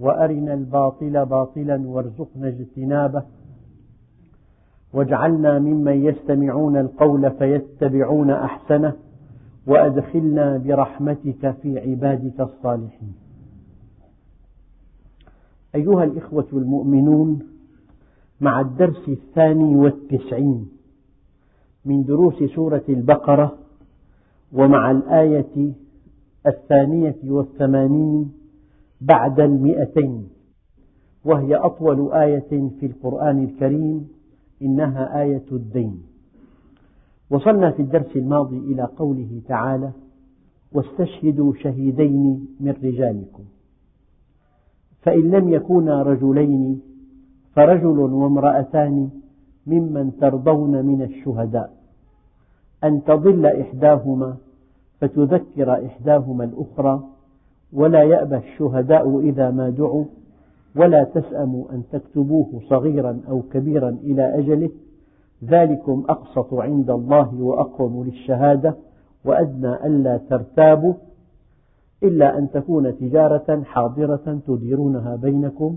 وأرنا الباطل باطلا وارزقنا اجتنابه. واجعلنا ممن يستمعون القول فيتبعون أحسنه وأدخلنا برحمتك في عبادك الصالحين. أيها الإخوة المؤمنون مع الدرس الثاني والتسعين من دروس سورة البقرة ومع الآية الثانية والثمانين بعد المئتين وهي أطول آية في القرآن الكريم إنها آية الدين. وصلنا في الدرس الماضي إلى قوله تعالى واستشهدوا شهيدين من رجالكم. فإن لم يكونا رجلين فرجل وامرأتان ممن ترضون من الشهداء. أن تضل إحداهما فتذكر إحداهما الأخرى ولا يأبى الشهداء إذا ما دعوا ولا تسأموا أن تكتبوه صغيرا أو كبيرا إلى أجله. ذلكم أقسط عند الله وأقوم للشهادة وأدنى ألا ترتابوا إلا أن تكون تجارة حاضرة تديرونها بينكم.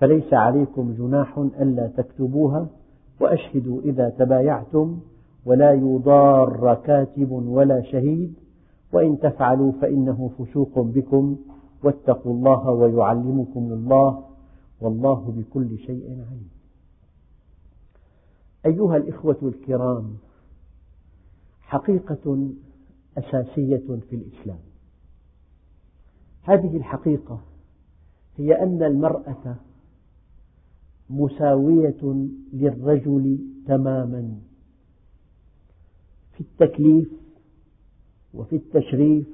فليس عليكم جناح ألا تكتبوها وأشهدوا إذا تبايعتم ولا يضار كاتب ولا شهيد. وإن تفعلوا فإنه فسوق بكم واتقوا الله ويعلمكم الله والله بكل شيء عليم. أيها الإخوة الكرام حقيقة أساسية في الإسلام. هذه الحقيقة هي أن المرأة مساوية للرجل تماما في التكليف وفي التشريف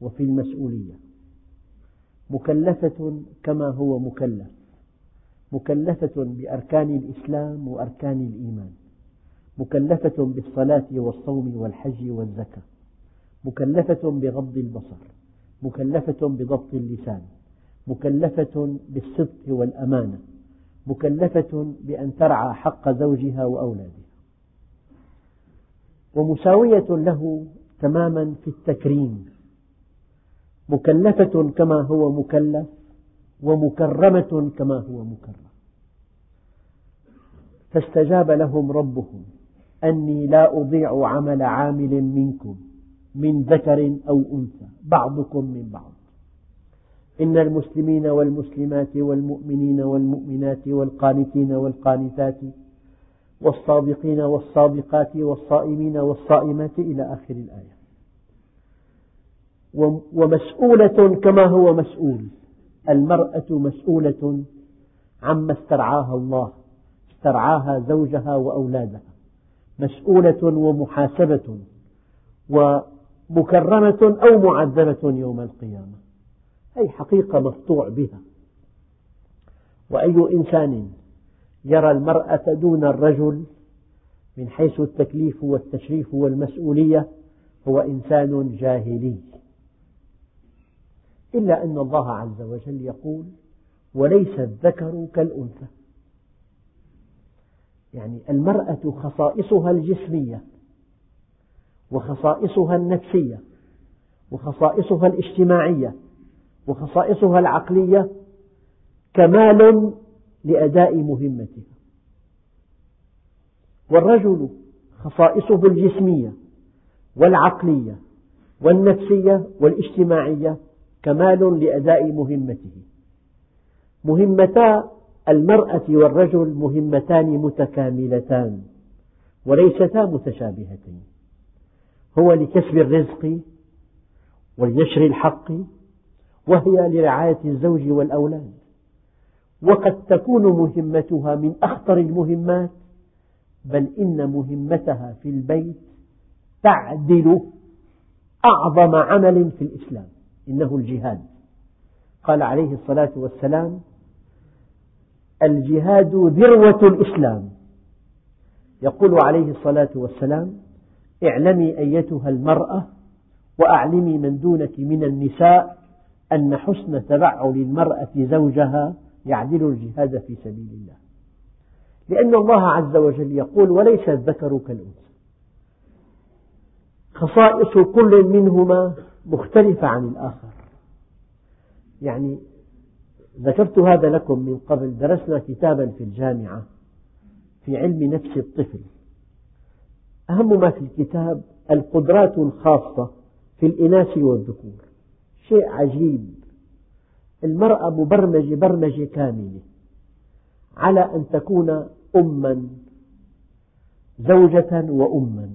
وفي المسؤولية. مكلفة كما هو مكلف. مكلفة بأركان الإسلام وأركان الإيمان. مكلفة بالصلاة والصوم والحج والزكاة. مكلفة بغض البصر. مكلفة بضبط اللسان. مكلفة بالصدق والأمانة. مكلفة بأن ترعى حق زوجها وأولادها. ومساوية له تماما في التكريم. مكلفة كما هو مكلف ومكرمة كما هو مكرم. فاستجاب لهم ربهم أني لا أضيع عمل عامل منكم من ذكر أو أنثى بعضكم من بعض. إن المسلمين والمسلمات والمؤمنين والمؤمنات والقانتين والقانتات والصادقين والصادقات والصائمين والصائمات إلى آخر الآية. ومسؤولة كما هو مسؤول. المرأة مسؤولة عما استرعاها الله استرعاها زوجها وأولادها. مسؤولة ومحاسبة ومكرمة أو معذبة يوم القيامة. هذه حقيقة مفطوع بها. وأي إنسان يرى المرأة دون الرجل من حيث التكليف والتشريف والمسؤولية هو إنسان جاهلي. إلا أن الله عز وجل يقول وليس الذكر كالأنثى. يعني المرأة خصائصها الجسمية وخصائصها النفسية وخصائصها الاجتماعية وخصائصها العقلية كمال لأداء مهمتها. والرجل خصائصه الجسمية والعقلية والنفسية والاجتماعية كمال لأداء مهمته. مهمتا المرأة والرجل مهمتان متكاملتان وليستا متشابهتين. هو لكسب الرزق ولنشر الحق وهي لرعاية الزوج والأولاد. وقد تكون مهمتها من أخطر المهمات بل إن مهمتها في البيت تعدل أعظم عمل في الإسلام إنه الجهاد. قال عليه الصلاة والسلام الجهاد ذروة الإسلام. يقول عليه الصلاة والسلام اعلمي أيتها المرأة وأعلمي من دونك من النساء أن حسن تبعل المرأة زوجها يعدل الجهاد في سبيل الله. لأن الله عز وجل يقول وليس الذكر كالأنثى خصائص كل منهما مختلفة عن الآخر. يعني ذكرت هذا لكم من قبل درسنا كتابا في الجامعة في علم نفس الطفل. أهم ما في الكتاب القدرات الخاصة في الإناث والذكور. شيء عجيب. المرأة مبرمجة برمجة كاملة. على أن تكون أما زوجة وأما.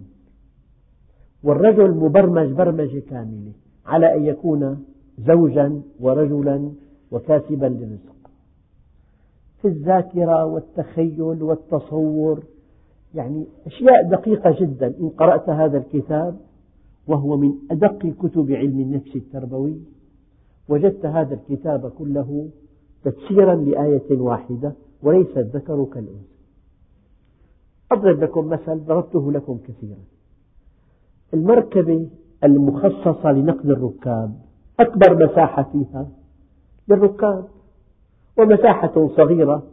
والرجل مبرمج برمجة كاملة. على أن يكون زوجا ورجلا وكاتبا للرزق. في الذاكرة والتخيل والتصور يعني أشياء دقيقة جدا. إن قرأت هذا الكتاب وهو من أدق كتب علم النفس التربوي وجدت هذا الكتاب كله تفسيرا لآية واحدة وليس الذكر كالأنثى. أضرب لكم مثل ضربته لكم كثيرا. المركبة المخصصة لنقل الركاب أكبر مساحة فيها للركاب ومساحة صغيرة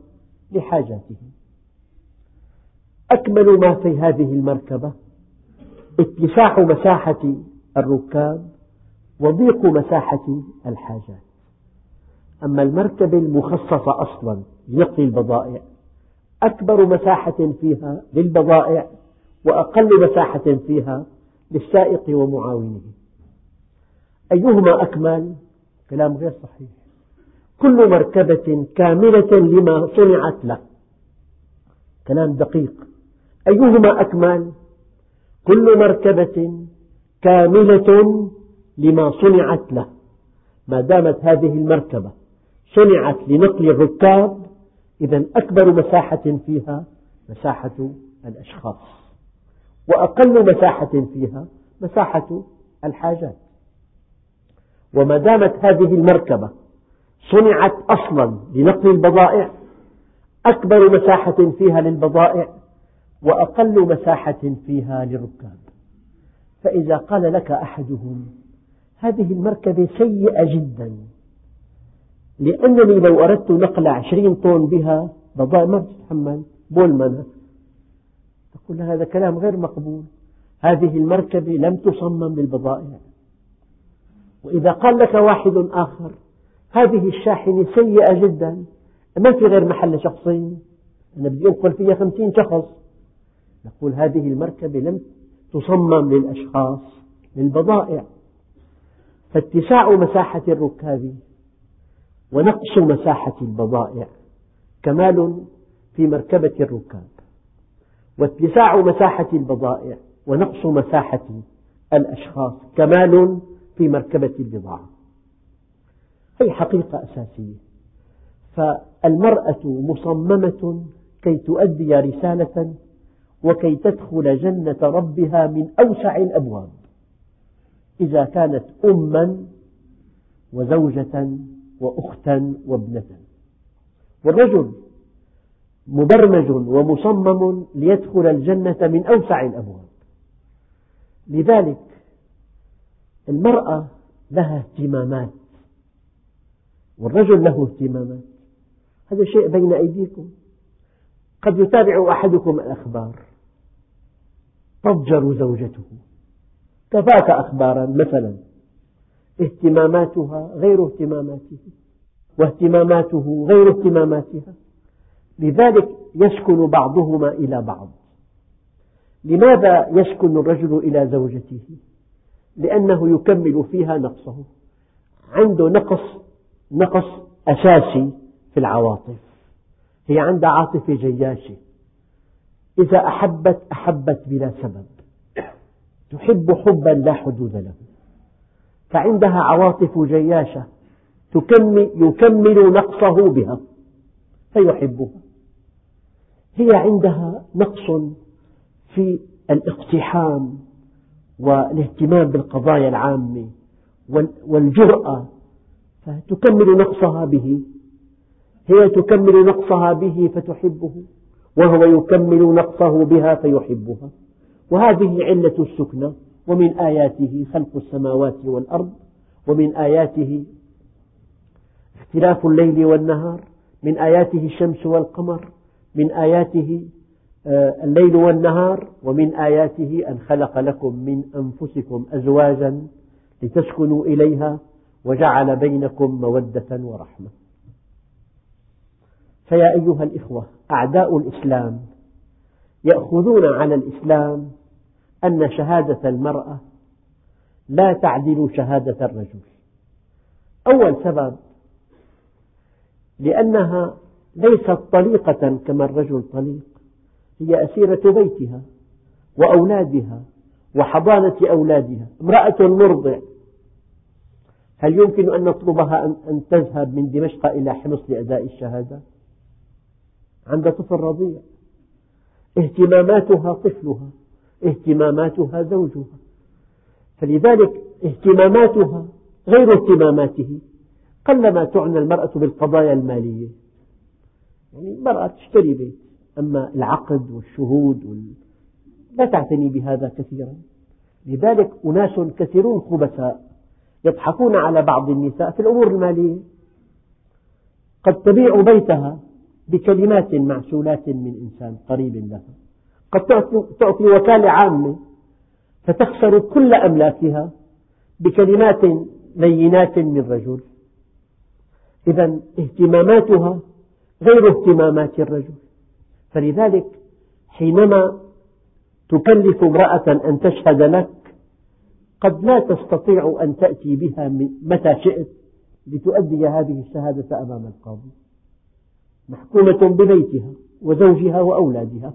لحاجاتهم أكمل ما في هذه المركبة. اتساع مساحة الركاب وضيق مساحة الحاجات. أما المركبة المخصصة أصلا لنقل البضائع أكبر مساحة فيها للبضائع وأقل مساحة فيها للسائق ومعاونه أيهما أكمل؟ كلام غير صحيح. كل مركبة كاملة لما صنعت له. كلام دقيق. أيهما أكمل؟ كل مركبة كاملة لما صنعت له. ما دامت هذه المركبة صنعت لنقل الركاب إذا أكبر مساحة فيها مساحة الأشخاص وأقل مساحة فيها مساحة الحاجات. وما دامت هذه المركبة صنعت أصلا لنقل البضائع أكبر مساحة فيها للبضائع وأقل مساحة فيها للركاب. فإذا قال لك أحدهم هذه المركبة سيئة جدا. لأنني لو أردت نقل عشرين طن بها بضائع ما بتتحمل بولمان تقول هذا كلام غير مقبول. هذه المركبة لم تصمم للبضائع. وإذا قال لك واحد آخر هذه الشاحنة سيئة جدا. ما في غير محل شخصين أنا بدي أنقل فيها خمسين شخص. نقول هذه المركبة لم تصمم للأشخاص للبضائع. فاتساع مساحة الركاب ونقص مساحة البضائع كمال في مركبة الركاب. واتساع مساحة البضائع ونقص مساحة الأشخاص كمال في مركبة البضاعة. هذه حقيقة أساسية. فالمرأة مصممة كي تؤدي رسالة وكي تدخل جنة ربها من أوسع الأبواب. إذا كانت أما وزوجة وأختا وابنة. والرجل مبرمج ومصمم ليدخل الجنة من أوسع الأبواب. لذلك المرأة لها اهتمامات والرجل له اهتمامات. هذا شيء بين أيديكم. قد يتابع أحدكم الأخبار تضجر زوجته. كفاك أخبارا مثلا اهتماماتها غير اهتماماته واهتماماته غير اهتماماتها. لذلك يسكن بعضهما إلى بعض. لماذا يسكن الرجل إلى زوجته؟ لأنه يكمل فيها نقصه. عنده نقص نقص أساسي في العواطف. هي عندها عاطفة جياشة. إذا أحبت أحبت بلا سبب. تحب حبا لا حدود له. فعندها عواطف جياشة يكمل نقصه بها فيحبها. هي عندها نقص في الاقتحام والاهتمام بالقضايا العامة والجرأة فتكمل نقصها به. هي تكمل نقصها به فتحبه وهو يكمل نقصه بها فيحبها. وهذه علة السكنى ومن آياته خلق السماوات والأرض ومن آياته اختلاف الليل والنهار من آياته الشمس والقمر من آياته آه، الليل والنهار ومن آياته أن خلق لكم من أنفسكم أزواجا لتسكنوا إليها وجعل بينكم مودة ورحمة. فيا أيها الإخوة أعداء الإسلام يأخذون على الإسلام أن شهادة المرأة لا تعدل شهادة الرجل. أول سبب لأنها ليست طليقة كما الرجل طليق هي أسيرة بيتها وأولادها وحضانة أولادها. امرأة مرضع. هل يمكن أن نطلبها أن تذهب من دمشق إلى حمص لأداء الشهادة؟ عند طفل رضيع. اهتماماتها طفلها. اهتماماتها زوجها. فلذلك اهتماماتها غير اهتماماته قلما تعنى المرأة بالقضايا المالية. يعني المرأة تشتري بيت أما العقد والشهود وال... لا تعتني بهذا كثيرا. لذلك أناس كثيرون خبثاء يضحكون على بعض النساء في الأمور المالية. قد تبيع بيتها بكلمات معسولات من إنسان قريب لها. قد تعطي وكالة عامة فتخسر كل أملاكها بكلمات لينات من رجل. إذا اهتماماتها غير اهتمامات الرجل. فلذلك حينما تكلف امرأة أن تشهد لك قد لا تستطيع أن تأتي بها متى شئت لتؤدي هذه الشهادة أمام القاضي. محكومة ببيتها وزوجها وأولادها.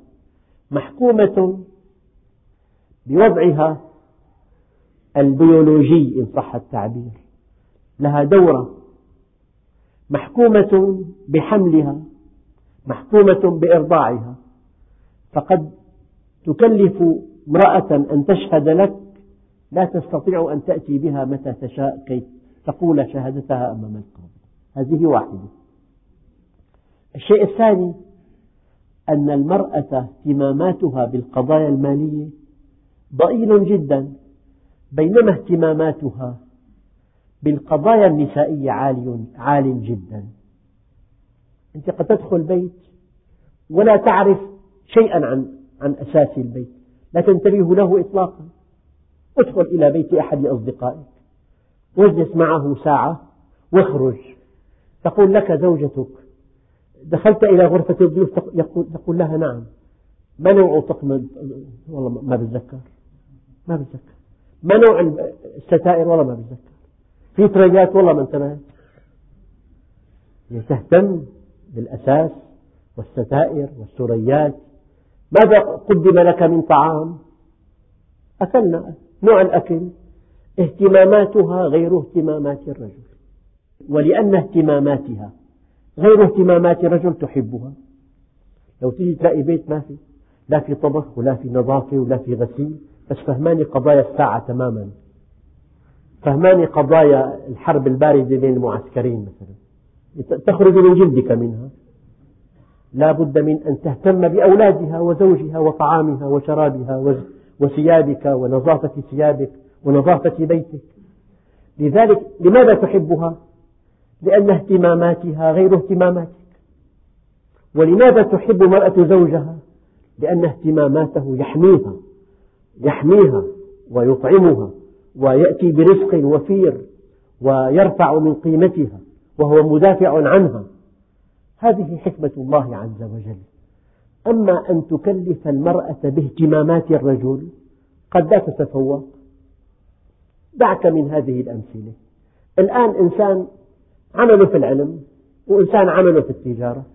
محكومة بوضعها البيولوجي إن صح التعبير. لها دورة. محكومة بحملها محكومة بإرضاعها. فقد تكلف امرأة أن تشهد لك لا تستطيع أن تأتي بها متى تشاء كي تقول شهادتها أمام القاضي. هذه واحدة. الشيء الثاني أن المرأة اهتماماتها بالقضايا المالية ضئيل جدا بينما اهتماماتها بالقضايا النسائية عال, عال جدا. أنت قد تدخل بيت ولا تعرف شيئا عن عن أساس البيت لا تنتبه له إطلاقا. ادخل إلى بيت أحد أصدقائك واجلس معه ساعة واخرج. تقول لك زوجتك دخلت إلى غرفة الضيوف يقول لها نعم. ما نوع طقم والله ما بتذكر. ما بتذكر. ما نوع الستائر؟ والله ما بتذكر. في تريات والله ما انتبهت. تهتم بالأساس والستائر والسريات. ماذا قدم لك من طعام؟ أكلنا. نوع الأكل؟ اهتماماتها غير اهتمامات الرجل. ولأن اهتماماتها غير اهتمامات الرجل تحبها. لو تجي تلاقي بيت ما في لا في طبخ ولا في نظافة ولا في غسيل بس فهماني قضايا الساعة تماما. فهماني قضايا الحرب الباردة بين المعسكرين مثلا. تخرج من جلدك منها. لا بد من أن تهتم بأولادها وزوجها وطعامها وشرابها وثيابك ونظافة ثيابك ونظافة بيتك. لذلك لماذا تحبها؟ لأن اهتماماتها غير اهتماماتك. ولماذا تحب المرأة زوجها؟ لأن اهتماماته يحميها يحميها ويطعمها ويأتي برزق وفير ويرفع من قيمتها وهو مدافع عنها. هذه حكمة الله عز وجل. أما أن تكلف المرأة باهتمامات الرجل قد لا تتفوق. دعك من هذه الأمثلة. الآن إنسان عمله في العلم وإنسان عمله في التجارة.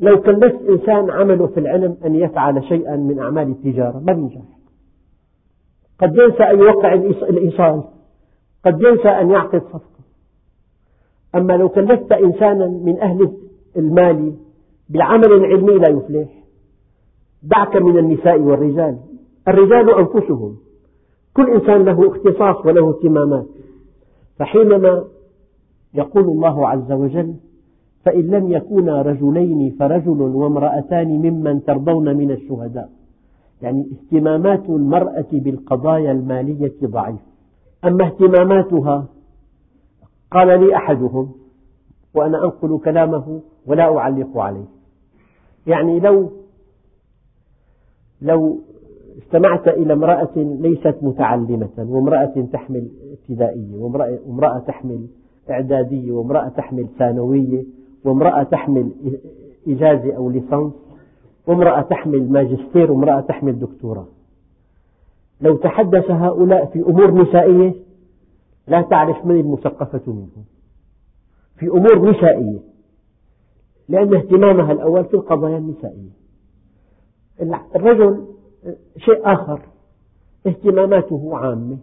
لو كلفت إنسان عمله في العلم أن يفعل شيئا من أعمال التجارة ما ينجح قد ينسى أن يوقع الإيصال قد ينسى أن يعقد صفقة أما لو كلفت إنسانا من أهل المال بعمل علمي لا يفلح. دعك من النساء والرجال. الرجال أنفسهم. كل إنسان له اختصاص وله اهتمامات. فحينما يقول الله عز وجل فإن لم يكونا رجلين فرجل وامرأتان ممن ترضون من الشهداء. يعني اهتمامات المرأة بالقضايا المالية ضعيف. أما اهتماماتها قال لي أحدهم وأنا أنقل كلامه ولا أعلق عليه. يعني لو لو استمعت إلى امرأة ليست متعلمة وامرأة تحمل ابتدائية وامرأة تحمل إعدادية وامرأة تحمل ثانوية وامرأة تحمل إجازة أو ليسانس وامرأة تحمل ماجستير وامرأة تحمل دكتوراه. لو تحدث هؤلاء في أمور نسائية لا تعرف من المثقفة منهم. في أمور نسائية. لأن اهتمامها الأول في القضايا النسائية. الرجل شيء آخر. اهتماماته عامة.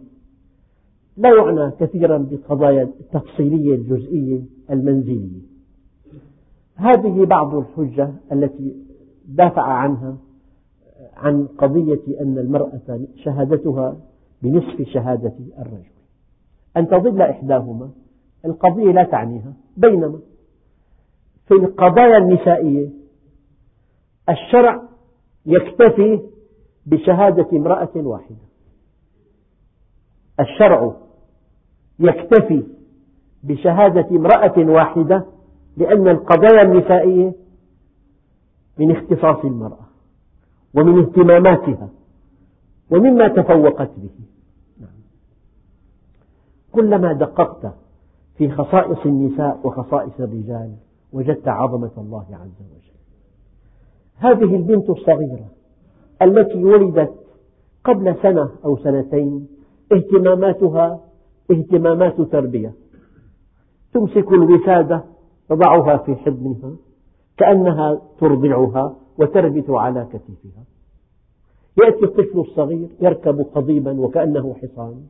لا يعنى كثيرا بالقضايا التفصيلية الجزئية المنزلية. هذه بعض الحجة التي دافع عنها عن قضية أن المرأة شهادتها بنصف شهادة الرجل. أن تضل إحداهما القضية لا تعنيها. بينما في القضايا النسائية الشرع يكتفي بشهادة امرأة واحدة. الشرع يكتفي بشهادة امرأة واحدة لأن القضايا النسائية من اختصاص المرأة ومن اهتماماتها ومما تفوقت به. كلما دققت في خصائص النساء وخصائص الرجال وجدت عظمة الله عز وجل. هذه البنت الصغيرة التي ولدت قبل سنة أو سنتين اهتماماتها اهتمامات تربية. تمسك الوسادة تضعها في حضنها كأنها ترضعها وتربت على كتفها. يأتي الطفل الصغير يركب قضيبا وكأنه حصان.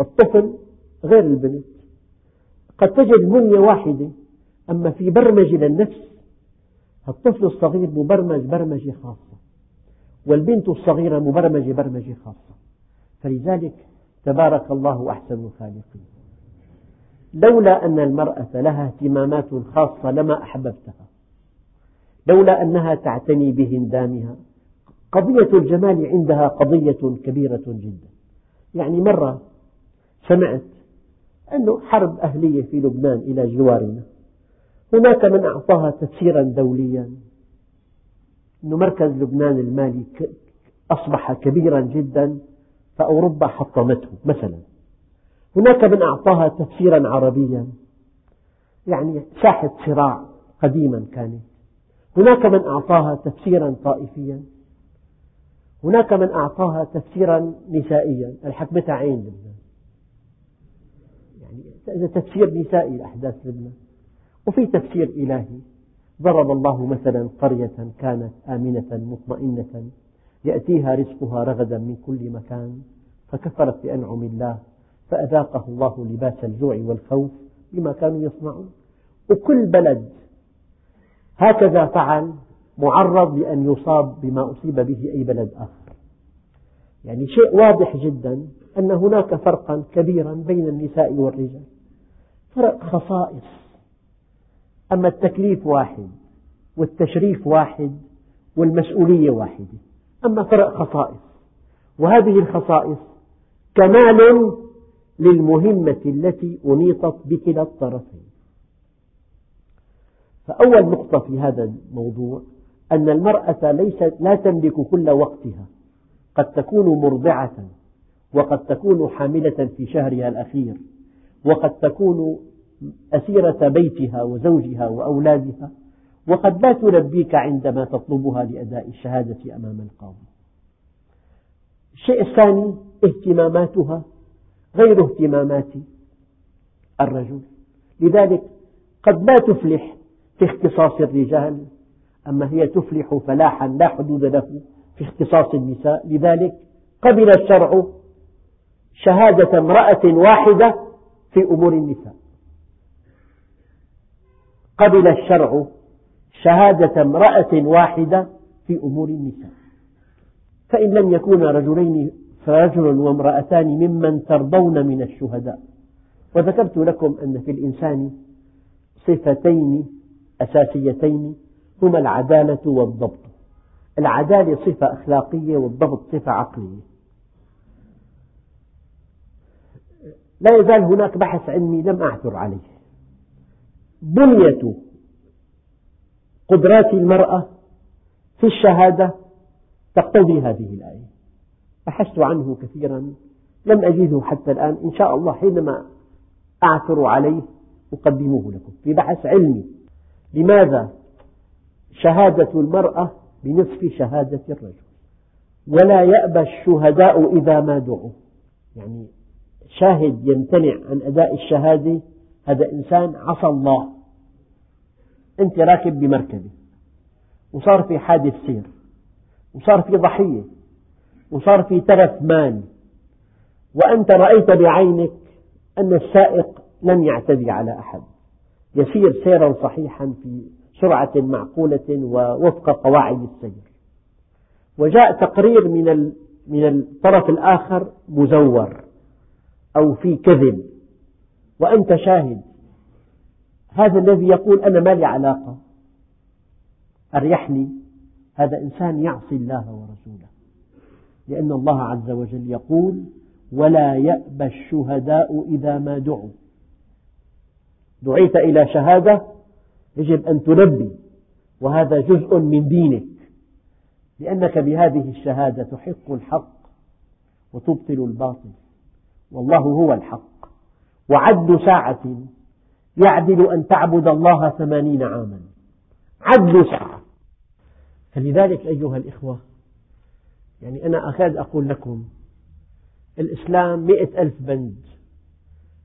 الطفل غير البنت. قد تجد بنية واحدة أما في برمجة للنفس الطفل الصغير مبرمج برمجة خاصة والبنت الصغيرة مبرمجة برمجة خاصة. فلذلك تبارك الله أحسن الخالقين. لولا أن المرأة لها اهتمامات خاصة لما أحببتها. لولا أنها تعتني بهندامها. قضية الجمال عندها قضية كبيرة جدا. يعني مرة سمعت أنه حرب أهلية في لبنان إلى جوارنا. هناك من أعطاها تفسيرا دوليا. أن مركز لبنان المالي أصبح كبيرا جدا. فأوروبا حطمته مثلا. هناك من أعطاها تفسيرا عربيا. يعني ساحة صراع قديما كانت هناك من أعطاها تفسيرا طائفيا. هناك من أعطاها تفسيرا نسائيا. الحكمتها عين لبنان؟ يعني تفسير نسائي لأحداث لبنان. وفي تفسير إلهي ضرب الله مثلا قرية كانت آمنة مطمئنة. يأتيها رزقها رغدا من كل مكان فكفرت بأنعم الله فأذاقه الله لباس الجوع والخوف بما كانوا يصنعون. وكل بلد هكذا فعل معرض لأن يصاب بما أصيب به أي بلد آخر. يعني شيء واضح جدا أن هناك فرقا كبيرا بين النساء والرجال. فرق خصائص. أما التكليف واحد والتشريف واحد والمسؤولية واحدة. أما فرق خصائص. وهذه الخصائص كمال للمهمة التي أنيطت بكلا الطرفين. فأول نقطة في هذا الموضوع أن المرأة ليست لا تملك كل وقتها. قد تكون مرضعة وقد تكون حاملة في شهرها الأخير وقد تكون أسيرة بيتها وزوجها وأولادها. وقد لا تلبيك عندما تطلبها لأداء الشهادة أمام القاضي. الشيء الثاني اهتماماتها غير اهتمامات الرجل. لذلك قد لا تفلح في اختصاص الرجال أما هي تفلح فلاحا لا حدود له في اختصاص النساء. لذلك قبل الشرع شهادة امرأة واحدة في أمور النساء. قبل الشرع شهادة امرأة واحدة في أمور النساء. فإن لم يكونا رجلين فرجل وامرأتان ممن ترضون من الشهداء. وذكرت لكم أن في الإنسان صفتين أساسيتين هما العدالة والضبط. العدالة صفة أخلاقية والضبط صفة عقلية. لا يزال هناك بحث علمي لم أعثر عليه. بنية قدرات المرأة في الشهادة تقتضي هذه الآية. بحثت عنه كثيرا لم أجده حتى الآن إن شاء الله حينما أعثر عليه أقدمه لكم. في بحث علمي لماذا شهادة المرأة بنصف شهادة الرجل؟ ولا يأبى الشهداء إذا ما دعوا. يعني شاهد يمتنع عن أداء الشهادة هذا إنسان عصى الله. أنت راكب بمركبة وصار في حادث سير وصار في ضحية وصار في تلف مال وأنت رأيت بعينك أن السائق لم يعتدي على أحد. يسير سيرا صحيحا في سرعة معقولة ووفق قواعد السير. وجاء تقرير من من الطرف الآخر مزور أو في كذب وأنت شاهد هذا الذي يقول أنا ما لي علاقة. أريحني. هذا إنسان يعصي الله ورسوله. لأن الله عز وجل يقول ولا يأبى الشهداء إذا ما دعوا. دعيت إلى شهادة يجب أن تلبي وهذا جزء من دينك. لأنك بهذه الشهادة تحق الحق وتبطل الباطل. والله هو الحق. وعد ساعة يعدل أن تعبد الله ثمانين عاما. عدل ساعة. فلذلك أيها الإخوة يعني أنا أكاد أقول لكم الإسلام مئة ألف بند.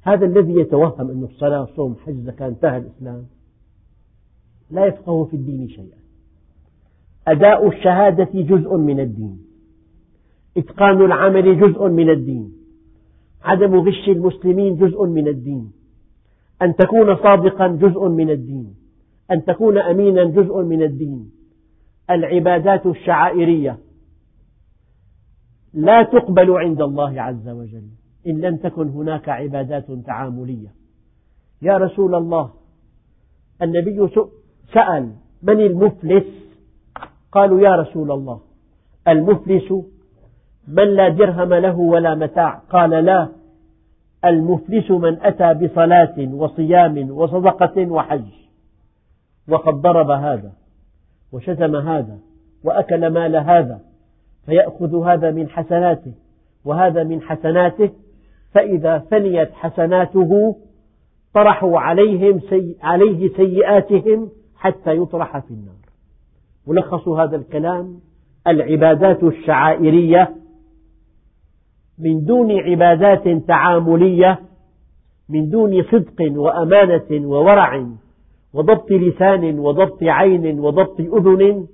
هذا الذي يتوهم أن الصلاة صوم حج زكاة انتهى الإسلام. لا يفقه في الدين شيئا. أداء الشهادة جزء من الدين. إتقان العمل جزء من الدين. عدم غش المسلمين جزء من الدين. أن تكون صادقا جزء من الدين أن تكون أمينا جزء من الدين. العبادات الشعائرية لا تقبل عند الله عز وجل. إن لم تكن هناك عبادات تعاملية. يا رسول الله النبي سأل من المفلس؟ قالوا يا رسول الله المفلس من لا درهم له ولا متاع. قال لا. المفلس من أتى بصلاة وصيام وصدقة وحج. وقد ضرب هذا وشتم هذا وأكل مال هذا فيأخذ هذا من حسناته وهذا من حسناته فإذا فنيت حسناته طرحوا عليهم سي... عليه سيئاتهم حتى يطرح في النار. ملخص هذا الكلام العبادات الشعائرية من دون عبادات تعاملية من دون صدق وأمانة وورع وضبط لسان وضبط عين وضبط أذن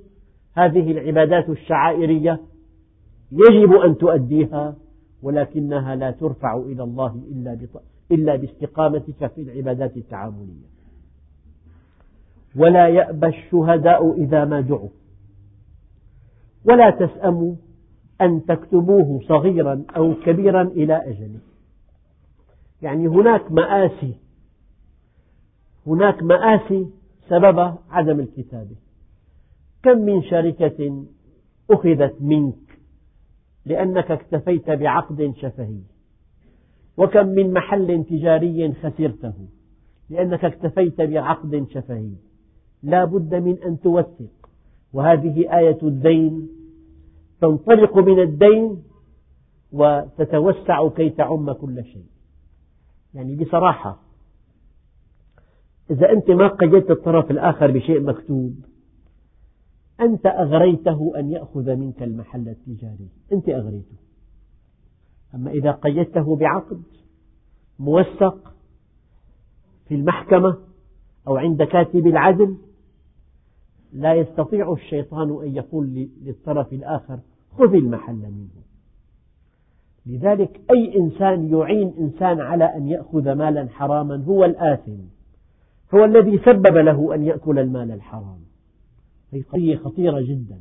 هذه العبادات الشعائرية يجب أن تؤديها ولكنها لا ترفع إلى الله إلا إلا باستقامتك في العبادات التعاملية. ولا يأبى الشهداء إذا ما دعوا ولا تسأموا أن تكتبوه صغيرا أو كبيرا إلى أجله يعني هناك مآسي هناك مآسي سبب عدم الكتابة. كم من شركة أخذت منك لأنك اكتفيت بعقد شفهي؟ وكم من محل تجاري خسرته لأنك اكتفيت بعقد شفهي؟ لا بد من أن توثق. وهذه آية الدين تنطلق من الدين وتتوسع كي تعم كل شيء. يعني بصراحة إذا أنت ما قيدت الطرف الآخر بشيء مكتوب أنت أغريته أن يأخذ منك المحل التجاري. أنت أغريته. أما إذا قيدته بعقد موثق في المحكمة أو عند كاتب العدل لا يستطيع الشيطان أن يقول للطرف الآخر خذ المحل منه لذلك أي إنسان يعين إنسان على أن يأخذ مالا حراما هو الآثم. هو الذي سبب له أن يأكل المال الحرام. هذه قضية خطيرة جدا.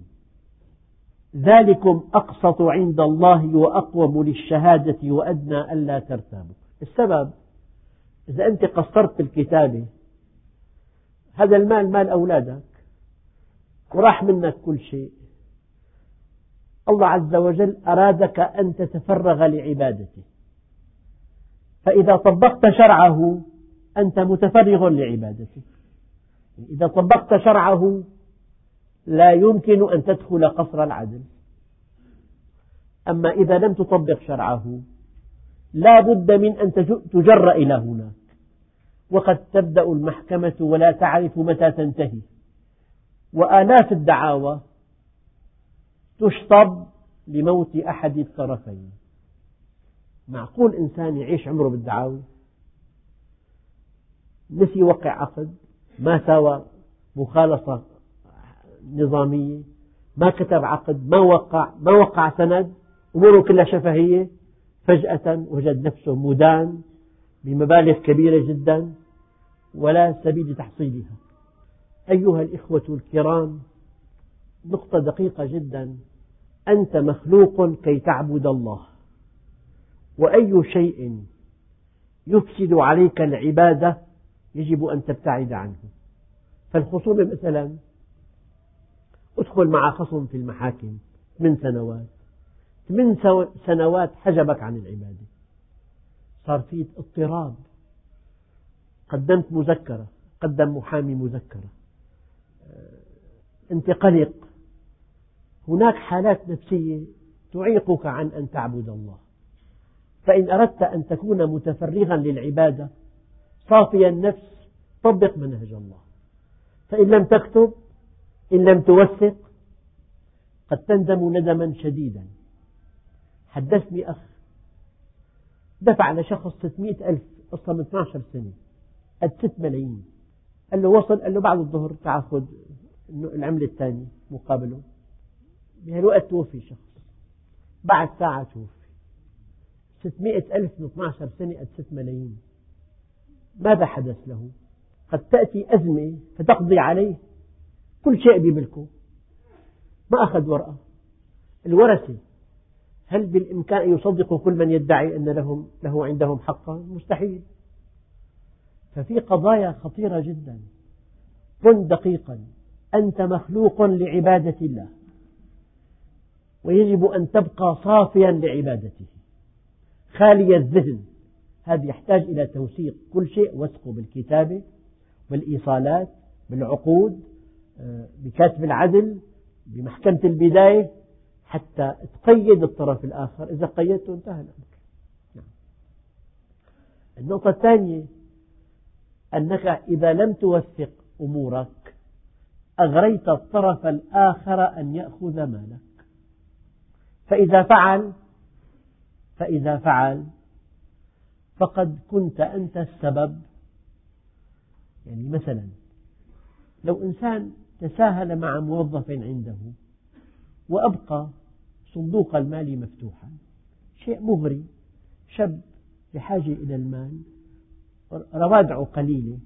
ذلكم أقسط عند الله وأقوم للشهادة وأدنى ألا ترتابوا. السبب إذا أنت قصرت في الكتابة هذا المال مال أولادك وراح منك كل شيء. الله عز وجل أرادك أن تتفرغ لعبادته. فإذا طبقت شرعه أنت متفرغ لعبادته. إذا طبقت شرعه لا يمكن أن تدخل قصر العدل. أما إذا لم تطبق شرعه لا بد من أن تجر إلى هناك. وقد تبدأ المحكمة ولا تعرف متى تنتهي. وآلاف الدعاوى تشطب لموت أحد الطرفين. معقول إنسان يعيش عمره بالدعاوى نسي يوقع عقد ما ساوى مخالصة نظامية ما كتب عقد ما وقع ما وقع سند أموره كلها شفهية. فجأة وجد نفسه مدان بمبالغ كبيرة جدا ولا سبيل لتحصيلها أيها الإخوة الكرام نقطة دقيقة جدا. أنت مخلوق كي تعبد الله. وأي شيء يفسد عليك العبادة يجب أن تبتعد عنه. فالخصومة مثلا ادخل مع خصم في المحاكم من سنوات. ثمان سنوات حجبك عن العبادة. صار في اضطراب. قدمت مذكرة قدم محامي مذكرة. أنت قلق هناك حالات نفسية تعيقك عن أن تعبد الله. فإن أردت أن تكون متفرغا للعبادة صافي النفس طبق منهج الله. فإن لم تكتب إن لم توثق قد تندم ندما شديدا. حدثني أخ دفع لشخص 600 ألف أصلا من 12 سنة قد 6 ملايين. قال له وصل قال له بعد الظهر تعال خذ العملة الثانية مقابله. بهالوقت توفي شخص. بعد ساعة توفي. 600 ألف من 12 سنة قد 6 ملايين. ماذا حدث له؟ قد تأتي أزمة فتقضي عليه. كل شيء بملكه. ما أخذ ورقة. الورثة. هل بالإمكان أن يصدقوا كل من يدعي أن لهم له عندهم حقا؟ مستحيل. ففي قضايا خطيرة جدا. كن دقيقا. أنت مخلوق لعبادة الله. ويجب أن تبقى صافيا لعبادته. خالي الذهن. هذا يحتاج إلى توثيق كل شيء وثقه بالكتابة بالإيصالات بالعقود آه، بكاتب العدل بمحكمة البداية حتى تقيد الطرف الآخر. إذا قيدته انتهى الأمر. نعم. النقطة الثانية أنك إذا لم توثق أمورك أغريت الطرف الآخر أن يأخذ مالك. فإذا فعل فإذا فعل فقد كنت أنت السبب. يعني مثلا لو إنسان تساهل مع موظف عنده وأبقى صندوق المال مفتوحا شيء مغري شاب بحاجة إلى المال روادعه قليلة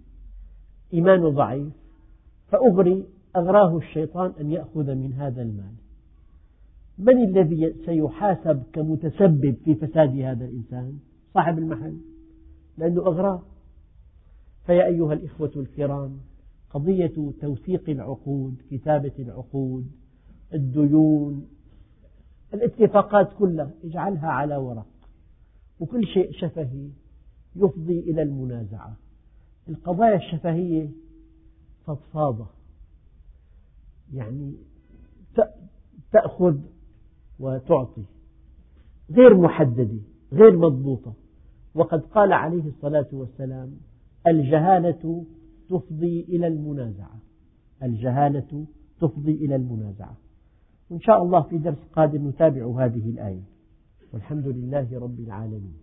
إيمانه ضعيف فأغري أغراه الشيطان أن يأخذ من هذا المال. من الذي سيحاسب كمتسبب في فساد هذا الإنسان؟ صاحب المحل. لأنه أغراه فيا أيها الإخوة الكرام قضية توثيق العقود كتابة العقود الديون الاتفاقات كلها اجعلها على ورق. وكل شيء شفهي يفضي إلى المنازعة. القضايا الشفهية فضفاضة يعني تأخذ وتعطي غير محددة غير مضبوطة. وقد قال عليه الصلاة والسلام الجهالة تفضي إلى المنازعة. الجهالة تفضي إلى المنازعة. وإن شاء الله في درس قادم نتابع هذه الآية. والحمد لله رب العالمين.